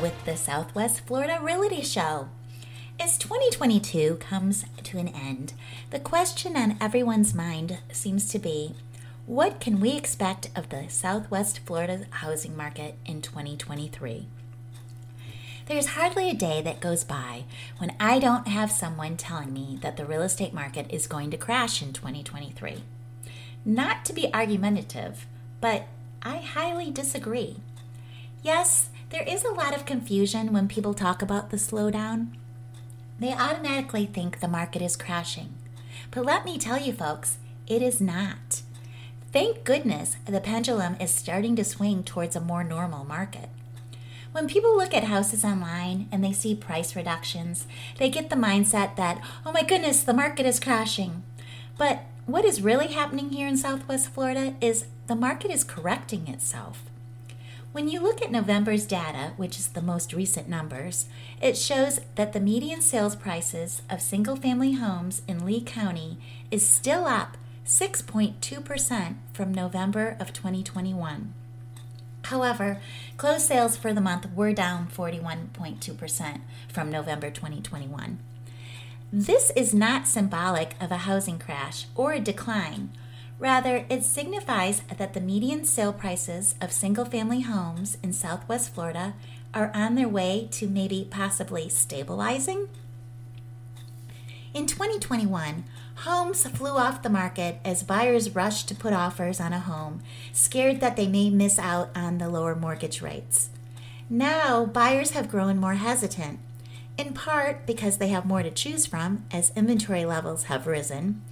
with the Southwest Florida Realty Show. As 2022 comes to an end, the question on everyone's mind seems to be what can we expect of the Southwest Florida housing market in 2023? There's hardly a day that goes by when I don't have someone telling me that the real estate market is going to crash in 2023. Not to be argumentative, but I highly disagree. Yes, there is a lot of confusion when people talk about the slowdown. They automatically think the market is crashing. But let me tell you, folks, it is not. Thank goodness the pendulum is starting to swing towards a more normal market. When people look at houses online and they see price reductions, they get the mindset that, oh my goodness, the market is crashing. But what is really happening here in Southwest Florida is the market is correcting itself. When you look at November's data, which is the most recent numbers, it shows that the median sales prices of single family homes in Lee County is still up 6.2% from November of 2021. However, closed sales for the month were down 41.2% from November 2021. This is not symbolic of a housing crash or a decline. Rather, it signifies that the median sale prices of single family homes in Southwest Florida are on their way to maybe possibly stabilizing. In 2021, Homes flew off the market as buyers rushed to put offers on a home, scared that they may miss out on the lower mortgage rates. Now, buyers have grown more hesitant, in part because they have more to choose from as inventory levels have risen,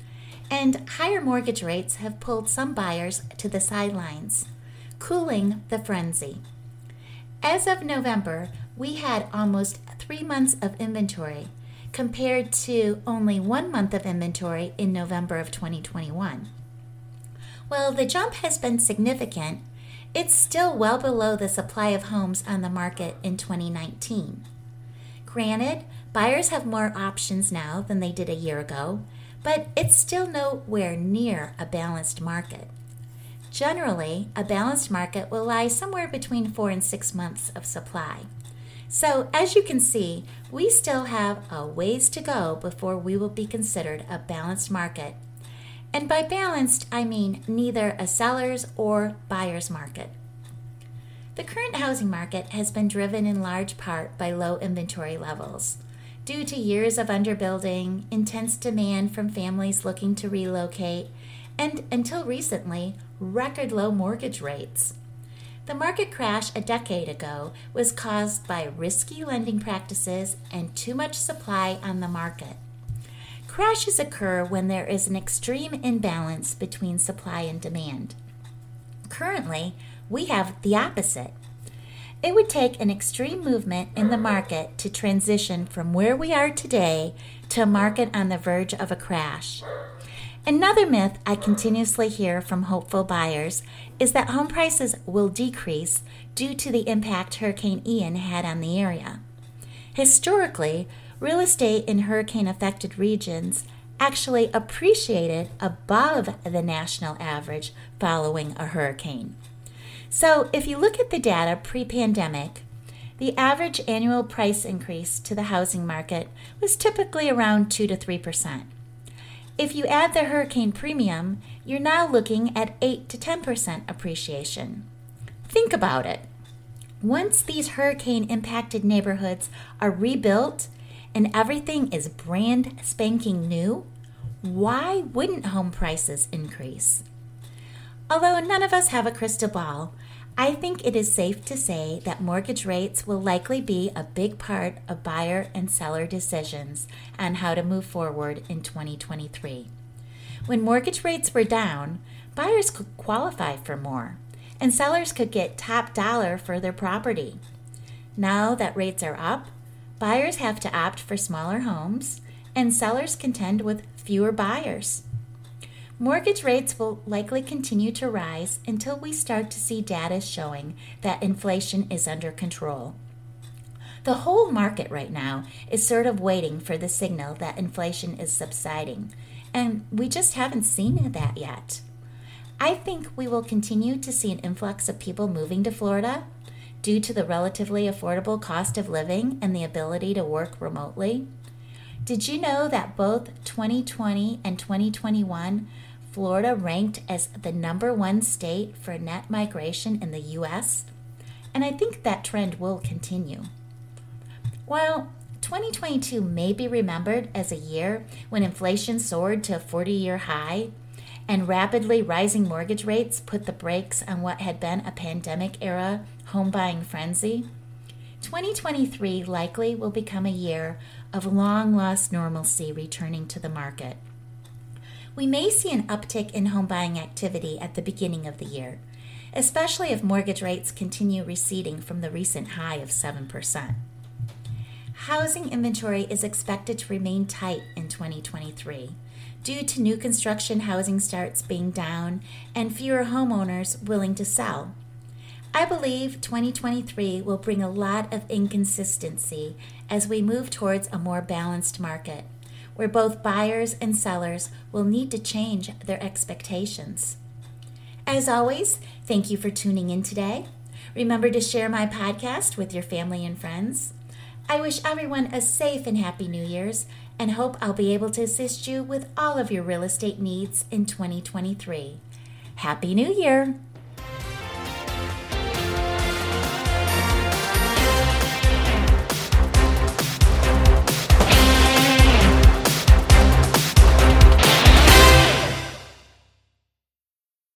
and higher mortgage rates have pulled some buyers to the sidelines, cooling the frenzy. As of November, we had almost three months of inventory compared to only one month of inventory in November of 2021. While the jump has been significant, it's still well below the supply of homes on the market in 2019. Granted, buyers have more options now than they did a year ago, but it's still nowhere near a balanced market. Generally, a balanced market will lie somewhere between four and six months of supply. So, as you can see, we still have a ways to go before we will be considered a balanced market. And by balanced, I mean neither a seller's or buyer's market. The current housing market has been driven in large part by low inventory levels. Due to years of underbuilding, intense demand from families looking to relocate, and until recently, record low mortgage rates. The market crash a decade ago was caused by risky lending practices and too much supply on the market. Crashes occur when there is an extreme imbalance between supply and demand. Currently, we have the opposite. It would take an extreme movement in the market to transition from where we are today to a market on the verge of a crash. Another myth I continuously hear from hopeful buyers is that home prices will decrease due to the impact Hurricane Ian had on the area. Historically, real estate in hurricane affected regions actually appreciated above the national average following a hurricane. So, if you look at the data pre pandemic, the average annual price increase to the housing market was typically around 2 to 3 percent. If you add the hurricane premium, you're now looking at 8 to 10% appreciation. Think about it. Once these hurricane impacted neighborhoods are rebuilt and everything is brand spanking new, why wouldn't home prices increase? Although none of us have a crystal ball, I think it is safe to say that mortgage rates will likely be a big part of buyer and seller decisions on how to move forward in 2023. When mortgage rates were down, buyers could qualify for more, and sellers could get top dollar for their property. Now that rates are up, buyers have to opt for smaller homes, and sellers contend with fewer buyers. Mortgage rates will likely continue to rise until we start to see data showing that inflation is under control. The whole market right now is sort of waiting for the signal that inflation is subsiding, and we just haven't seen that yet. I think we will continue to see an influx of people moving to Florida. due to the relatively affordable cost of living and the ability to work remotely? Did you know that both 2020 and 2021 Florida ranked as the number one state for net migration in the U.S.? And I think that trend will continue. While 2022 may be remembered as a year when inflation soared to a 40 year high and rapidly rising mortgage rates put the brakes on what had been a pandemic era home buying frenzy, 2023 likely will become a year of long lost normalcy returning to the market. We may see an uptick in home buying activity at the beginning of the year, especially if mortgage rates continue receding from the recent high of 7%. Housing inventory is expected to remain tight in 2023 due to new construction housing starts being down and fewer homeowners willing to sell. I believe 2023 will bring a lot of inconsistency as we move towards a more balanced market, where both buyers and sellers will need to change their expectations. As always, thank you for tuning in today. Remember to share my podcast with your family and friends. I wish everyone a safe and happy New Year's and hope I'll be able to assist you with all of your real estate needs in 2023. Happy New Year!